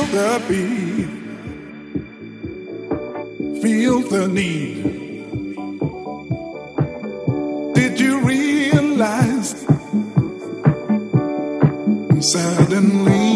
Feel the beat, feel the need. Did you realize suddenly?